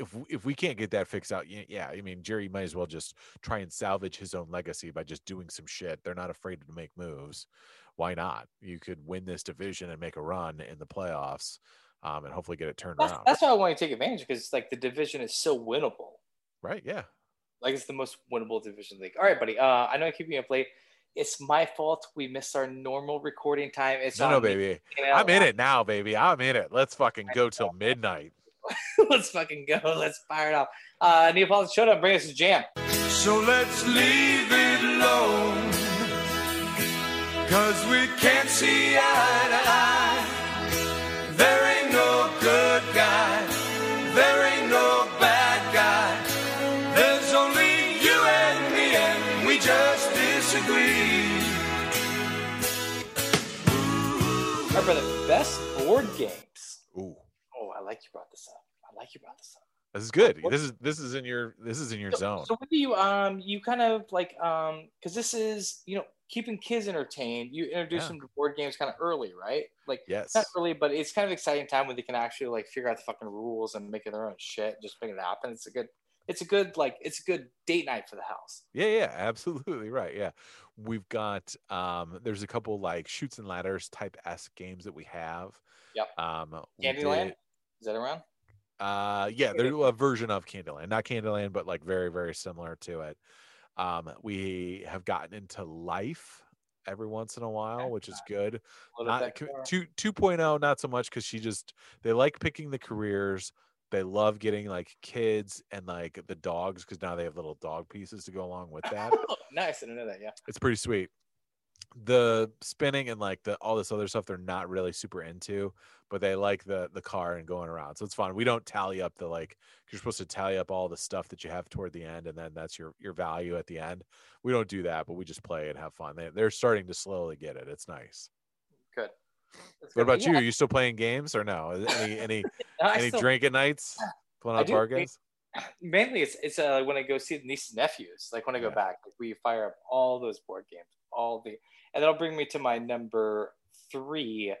If if we can't get that fixed out, yeah, I mean Jerry might as well just try and salvage his own legacy by just doing some shit. They're not afraid to make moves. Why not? You could win this division and make a run in the playoffs um, and hopefully get it turned that's, around. That's why I want to take advantage because like the division is so winnable. Right. Yeah. Like it's the most winnable division league. All right, buddy. Uh, I know I keep you up late. It's my fault. We missed our normal recording time. It's no, no, baby. I'm in it now, baby. I'm in it. Let's fucking go till midnight. Let's fucking go. Let's fire it up. Uh, Neapolitan Showdown, bring us a jam. So let's leave it alone. Cause we can't see eye to eye. There ain't no good guy. There ain't no bad guy. There's only you and me, and we just disagree. All right, brother. Best board games. Ooh. Oh, I like you brought this up. Like you brought this up. This is good. This is this is in your this is in your so, zone. So what do you um you kind of like um because this is you know keeping kids entertained. You introduce yeah. them to board games kind of early, right? Like yes, not early, but it's kind of exciting time when they can actually like figure out the fucking rules and make their own shit, just make it happen. It's a good it's a good like it's a good date night for the house. Yeah, yeah, absolutely right. Yeah. We've got um there's a couple like Chutes and Ladders type s games that we have. Yep. Um Candyland? Is that around? Uh, yeah, they're a version of Candyland, not Candyland, but like very, very similar to it. Um, we have gotten into life every once in a while, which is good. Not two 2.0, not so much because she just they like picking the careers. They love getting like kids and like the dogs because now they have little dog pieces to go along with that. nice, I didn't know that. Yeah, it's pretty sweet the spinning and like the all this other stuff they're not really super into but they like the the car and going around so it's fun. We don't tally up the like you're supposed to tally up all the stuff that you have toward the end and then that's your your value at the end. We don't do that but we just play and have fun. They, they're starting to slowly get it. It's nice. Good. That's what about you? Are you still playing games or no? Any any no, any still, drinking nights? Playing on bar games? mainly it's it's uh, when i go see the nieces and nephews like when i go yeah. back like, we fire up all those board games all the and that'll bring me to my number three.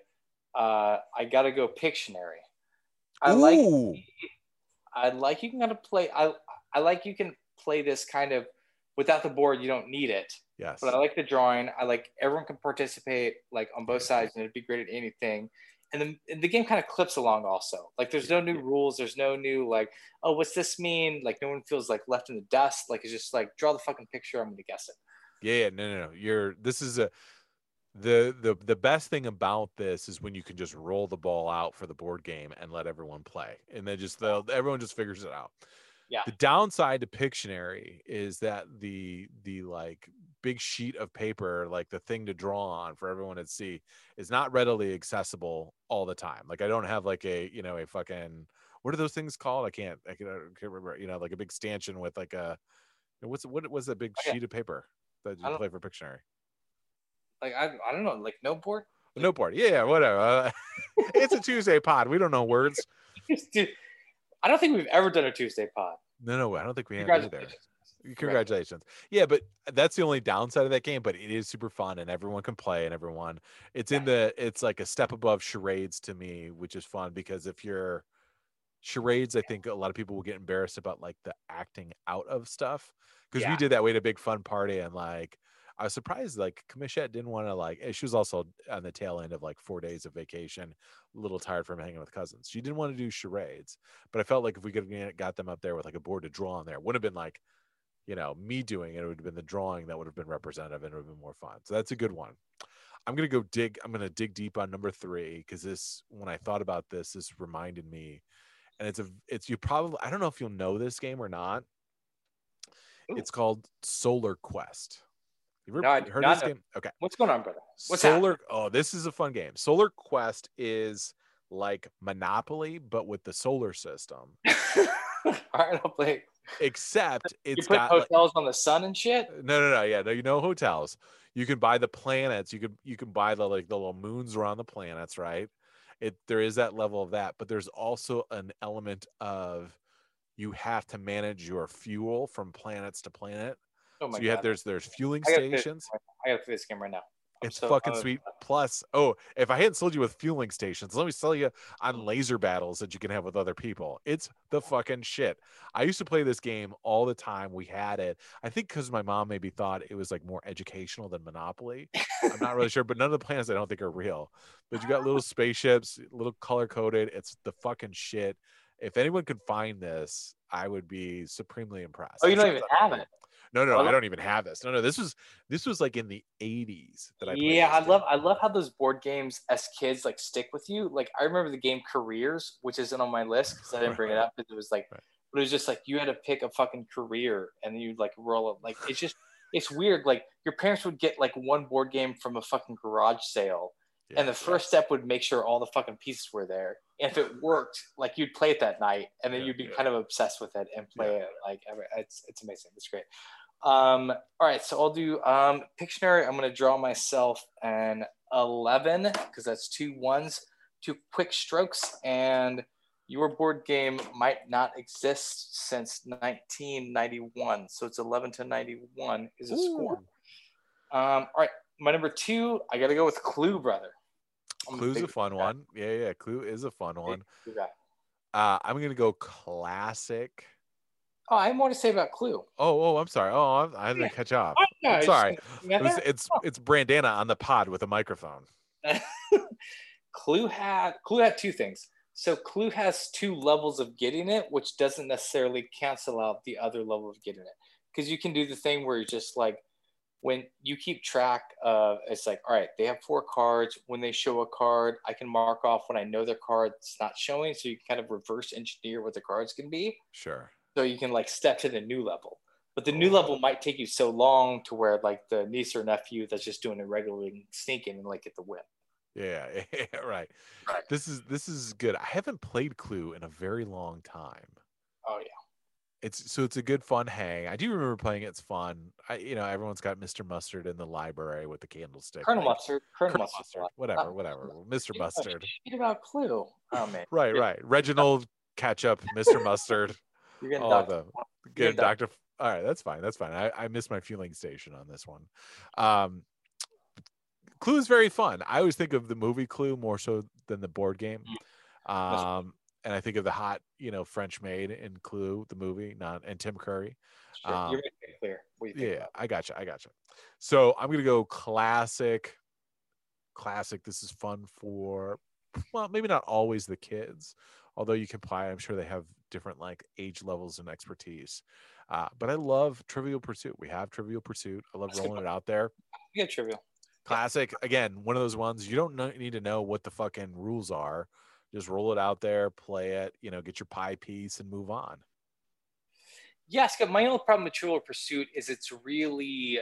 Uh, I gotta go Pictionary. I Ooh. like. I like you can kind of play. I I like you can play this kind of without the board. You don't need it. Yes. But I like the drawing. I like everyone can participate like on both sides, and it'd be great at anything. And then and the game kind of clips along also. Like there's no new rules. There's no new like, oh, what's this mean? Like no one feels like left in the dust. Like it's just like draw the fucking picture. I'm gonna guess it. Yeah, no, no, no. You're this is a the the the best thing about this is when you can just roll the ball out for the board game and let everyone play, and then just they'll everyone just figures it out. Yeah. The downside to Pictionary is that the the like big sheet of paper, like the thing to draw on for everyone to see, is not readily accessible all the time. Like I don't have like a you know a fucking what are those things called? I can't I can't, I can't remember. You know, like a big stanchion with like a what's what was a big oh, Okay. sheet of paper that you play for Pictionary? Like I, I don't know, like no board. No board. Yeah, yeah, whatever. Uh, it's a Tuesday pod. We don't know words. Dude, I don't think we've ever done a Tuesday pod. No, no, I don't think we have either. Congratulations. Congratulations. Yeah, but that's the only downside of that game, but it is super fun and everyone can play and everyone it's in the it's like a step above charades to me, which is fun because if you're charades, I think a lot of people will get embarrassed about like the acting out of stuff. Because we did that. We had a big fun party and like I was surprised like Commichette didn't want to like she was also on the tail end of like four days of vacation, a little tired from hanging with cousins. She didn't want to do charades, but I felt like if we could have got them up there with like a board to draw on there, it would have been like you know, me doing it, it would have been the drawing that would have been representative and it would have been more fun. So that's a good one. I'm gonna go dig. I'm gonna dig deep on number three because this, when I thought about this, this reminded me, and it's a, it's you probably. I don't know if you'll know this game or not. Ooh. It's called Solar Quest. You ever No, heard this game? Okay. What's going on, brother? What's? Solar. Oh, this is a fun game. Solar Quest is like Monopoly, but with the solar system. All right, I'll play. Except You it's put got like, hotels on the sun and shit. no, no, no. Yeah, no. You know hotels. You can buy the planets. You can you can buy the like the little moons around the planets, right? It there is that level of that, but there's also an element of you have to manage your fuel from planets to planet. Oh my so you have there's there's fueling I stations. I gotta this game right now. I'm It's so- fucking I'm- sweet. Plus, oh, if I hadn't sold you with fueling stations, let me sell you on laser battles that you can have with other people. It's the fucking shit. I used to play this game all the time. We had it. I think because my mom maybe thought it was like more educational than Monopoly. I'm not really sure, but none of the planets I don't think are real. But you got little spaceships, little color coded. It's the fucking shit. If anyone could find this, I would be supremely impressed. Oh, you don't even it's on have it. No, no, I don't even have this. No, no, this was this was like in the 80s that I Yeah, I love I love how those board games as kids like stick with you. Like I remember the game Careers, which isn't on my list because I didn't bring it up because it was like, Right. but it was just like you had to pick a fucking career and you'd like roll it. Like it's just it's weird. Like your parents would get like one board game from a fucking garage sale, and the first step would make sure all the fucking pieces were there. And if it worked, like you'd play it that night, and then Yeah, you'd be yeah. kind of obsessed with it and play it like it's it's amazing. It's great. Um, all right, so I'll do um, Pictionary. I'm going to draw myself an 11 because that's two ones, two quick strokes, and your board game might not exist since 1991. So it's 11 to 91 is a score. Um, all right, my number two, I got to go with Clue, brother. I'm Clue's a fun one. Yeah, yeah. Clue is a fun one. Uh, I'm gonna go classic. Oh, I have more to say about Clue. Oh, oh, I'm sorry. Oh, I'm, I Yeah. catch up. Oh, no, I'm sorry. It was, it's it's Brandana on the pod with a microphone. Clue had Clue had two things. So Clue has two levels of getting it, which doesn't necessarily cancel out the other level of getting it. Because you can do the thing where you're just like when you keep track of it's like, all right, they have four cards. When they show a card, I can mark off when I know their card's not showing. So you can kind of reverse engineer what the cards can be. Sure. So you can like step to the new level. But the new oh. level might take you so long to where like the niece or nephew that's just doing it regularly sneaking and like get the win. Yeah, yeah, right. Right. This is this is good. I haven't played Clue in a very long time. Oh yeah. It's so it's a good fun hang. I do remember playing it. It's fun. I you know everyone's got Mr. Mustard in the library with the candlestick. Colonel like, Mustard. Colonel, Colonel Mustard. Mustard. Whatever, whatever. Mr. Mustard. About Clue. Oh man. Right, right. Reginald Catch up, Mr. Mustard. You're getting all Dr. Good, Dr. Doctor. All right, that's fine. That's fine. I, I missed my fueling station on this one. Um, Clue is very fun. I always think of the movie Clue more so than the board game. Mm. Um, and I think of the hot, you know, French maid in Clue, the movie, not and Tim Curry. Sure. Um, You're clear. You Yeah. I gotcha. I gotcha. So I'm gonna go classic. Classic. This is fun for well, maybe not always the kids, although you can play. I'm sure they have different like age levels and expertise. Uh, but I love Trivial Pursuit. We have Trivial Pursuit. I love That's rolling it out there. Yeah, trivial. Classic. Again, one of those ones you don't know, need to know what the fucking rules are. Just roll it out there, play it. You know, get your pie piece and move on. Yes, but my only problem with Trivial Pursuit is it's really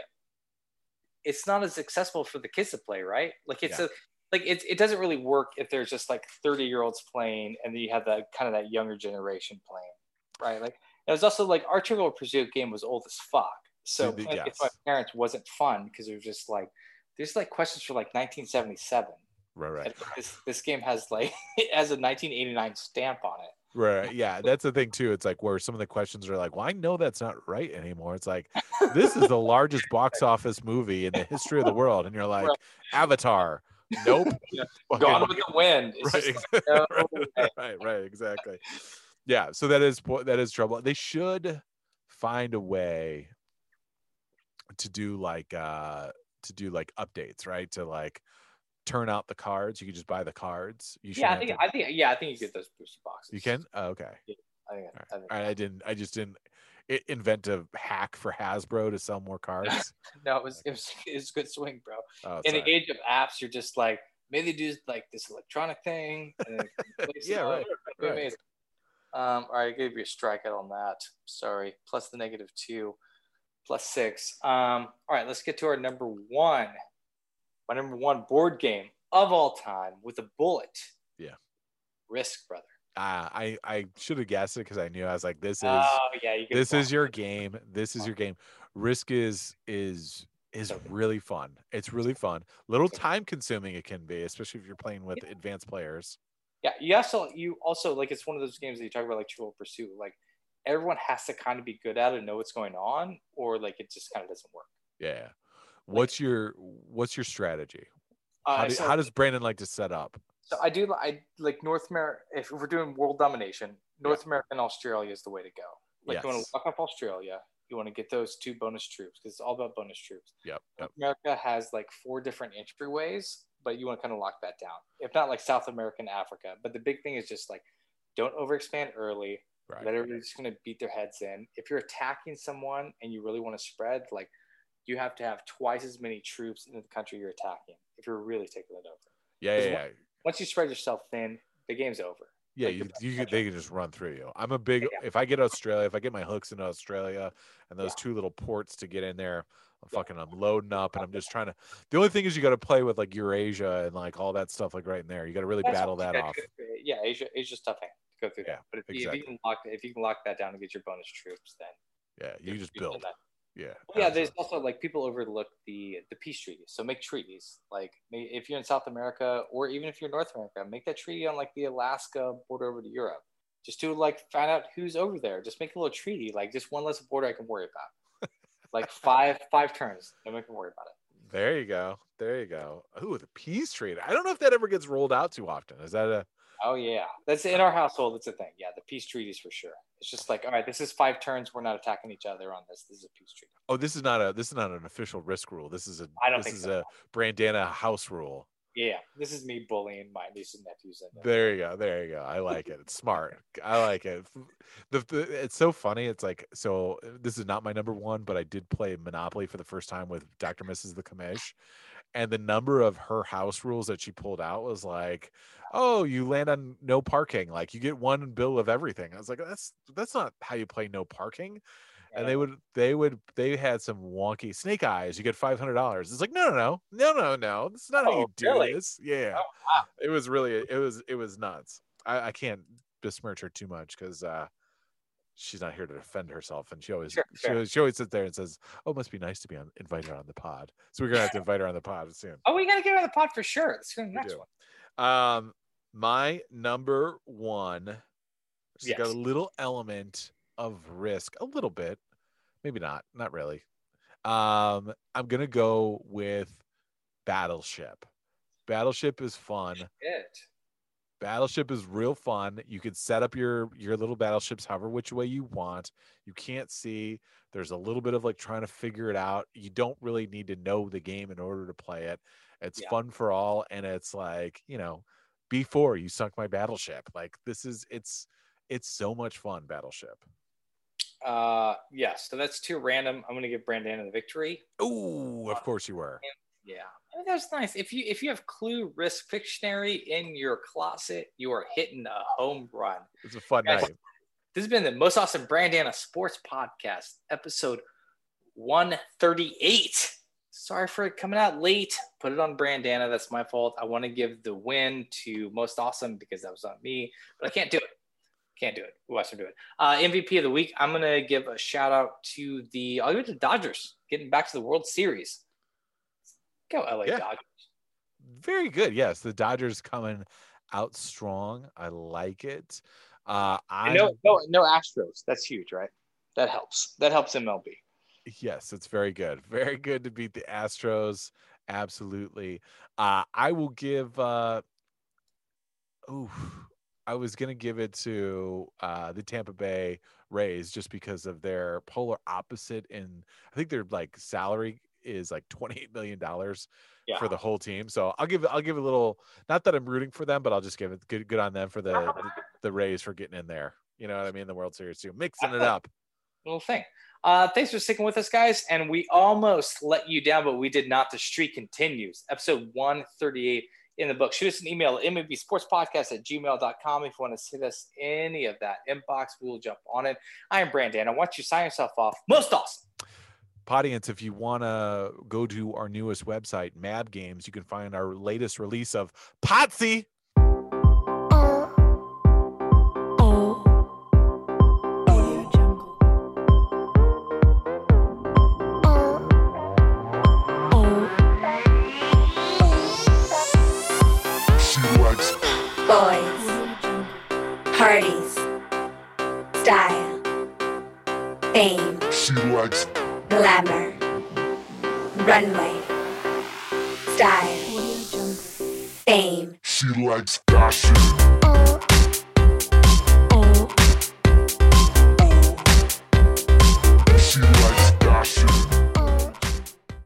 it's not as accessible for the kids to play, right? Like it's Yeah. a like it, it doesn't really work if there's just like 30 year olds playing and then you have that kind of that younger generation playing, right? Like it was also like our Trivial Pursuit game was old as fuck. So Dude, playing it with yes. my parents wasn't fun because it was just like there's like questions for like 1977. Right, right. This, this game has like it has a 1989 stamp on it. Right. Yeah. That's the thing too. It's like where some of the questions are like, well, I know that's not right anymore. It's like, this is the largest box office movie in the history of the world. And you're like, Right. Avatar. Nope. Yeah. Gone with the Wind. It's right, just ex- no right, right, exactly. Yeah. So that is that is trouble. They should find a way to do like uh to do like updates, right? To like turn out the cards. You can just buy the cards. You yeah, I think to- I think yeah, I think you get those booster boxes. you can. Oh, okay. I think, All I think All right, I didn't. I just didn't invent a hack for Hasbro to sell more cards. no, it was it was it was a good swing, bro. Oh, In sorry. the age of apps, you're just like maybe they do like this electronic thing. And then replace it. Yeah, right, right. amazing. Um, all right, I gave you a strikeout on that. Sorry, plus the negative two, plus six. Um, all right, let's get to our number one. My number one board game of all time with a bullet. Yeah. Risk, brother. Ah, I I should have guessed it because I knew I was like, this is Oh yeah, you this is your game. This is your game. Risk is is is really fun. It's really fun. Little time consuming it can be, especially if you're playing with advanced players. Yeah, you also you also like it's one of those games that you talk about like Trivial Pursuit. Like everyone has to kind of be good at it and know what's going on, or like it just kind of doesn't work. Yeah. What's your what's your strategy? Uh, How, do, so, how does Brandon like to set up? So I do I like North America. If we're doing world domination, North America and Australia is the way to go. Like you want to lock up Australia, you want to get those two bonus troops because it's all about bonus troops. Yep. Yep. America has like four different entryways, but you want to kind of lock that down. If not like South America and Africa, but the big thing is just like don't overexpand early. Right. Let everybody's just going to beat their heads in. If you're attacking someone and you really want to spread, like you have to have twice as many troops in the country you're attacking if you're really taking it over. Yeah, yeah, yeah. Once you spread yourself thin, the game's over. Yeah, you, you matchup. they can just run through you. I'm a big. Yeah. If I get Australia, if I get my hooks into Australia, and those Yeah. two little ports to get in there, I'm fucking, I'm loading up, and I'm just trying to. The only thing is, you got to play with like Eurasia and like all that stuff, like right in there. You got to really That's battle that off. gotta Yeah, Asia, Asia's tough thing to go through Yeah, that. But if, you, if you can lock if you can lock that down and get your bonus troops, then Yeah, you just build. Yeah. Well, yeah, there's also like people overlook the the peace treaties. So make treaties. Like if you're in South America or even if you're North America, make that treaty on like the Alaska border over to Europe. Just to like find out who's over there. Just make a little treaty, like just one less border I can worry about. like five five turns, and we can worry about it. There you go. There you go. Ooh, the peace treaty. I don't know if that ever gets rolled out too often. Is that a? Oh yeah, that's in our household. It's a thing. Yeah, the peace treaties for sure. It's just like all right, this is five turns. We're not attacking each other on this. This is a peace treaty. Oh, this is not a. This is not an official risk rule. This is a. I don't this is so. a Brandana house rule. Yeah, this is me bullying my nieces and nephews. And There you go. There you go. I like it. It's smart. I like it. The, the it's so funny. It's like so. This is not my number one, but I did play Monopoly for the first time with Dr. Mrs. the Commish, and the number of her house rules that she pulled out was like, "Oh, you land on no parking. Like you get one bill of everything." I was like, "That's that's not how you play no parking." And they would they would they had some wonky snake eyes. You get five hundred dollars. It's like no no no no no no. That's not how Oh, you do really? this. Yeah Oh, wow. it was really it was it was nuts i, I can't besmirch her too much because uh she's not here to defend herself and she always Sure, she, sure. always she always sits there and says oh it must be nice to be on invite her on the pod so we're gonna have to invite her on the pod soon Oh, we gotta get her on the pod for sure. Let's go to the next one. um my number one has got a little element of risk a little bit maybe not not really um i'm gonna go with battleship battleship is fun It. Battleship is real fun. You can set up your your little battleships however which way you want. You can't see. There's a little bit of like trying to figure it out. You don't really need to know the game in order to play it. It's Yeah. fun for all, and it's like you know, before you sunk my battleship. Like this is it's it's so much fun. Battleship. Uh, yeah. So that's too random. I'm gonna give Brandana the victory. Oh, of course you were. Yeah, I mean, that's nice. If you if you have Clue Risk Pictionary in your closet, you are hitting a home run. It's a fun Guys, night. This has been the most awesome Brandana Sports Podcast, episode 138. Sorry for coming out late. Put it on Brandana. That's my fault. I want to give the win to most awesome because that was on me, but I can't do it. Can't do it. Who else can do it? Uh, MVP of the week. I'm gonna give a shout out to the. I'll give it to Dodgers getting back to the World Series. Go LA Yeah. Dodgers. Very good. Yes, the Dodgers coming out strong. I like it. Uh, I no, no, no Astros. That's huge, right? That helps. That helps MLB. Yes, it's very good. Very good to beat the Astros. Absolutely. Uh, I will give. Uh, ooh, I was gonna give it to uh, the Tampa Bay Rays just because of their polar opposite, and I think their like salary is like twenty eight million dollars Yeah. for the whole team. So I'll give I'll give a little. Not that I'm rooting for them, but I'll just give it good good on them for the the, the Rays for getting in there. You know what I mean? The World Series too, mixing it up. little thing. Uh, thanks for sticking with us, guys. And we almost let you down, but we did not. The streak continues. Episode 138 in the book. Shoot us an email at mbsportspodcast at gmail.com if you want to send us any of that inbox. We'll jump on it. I am Brandon. I want you to sign yourself off. Most awesome. audience, if you want to go to our newest website, Mab Games, you can find our latest release of Potsy.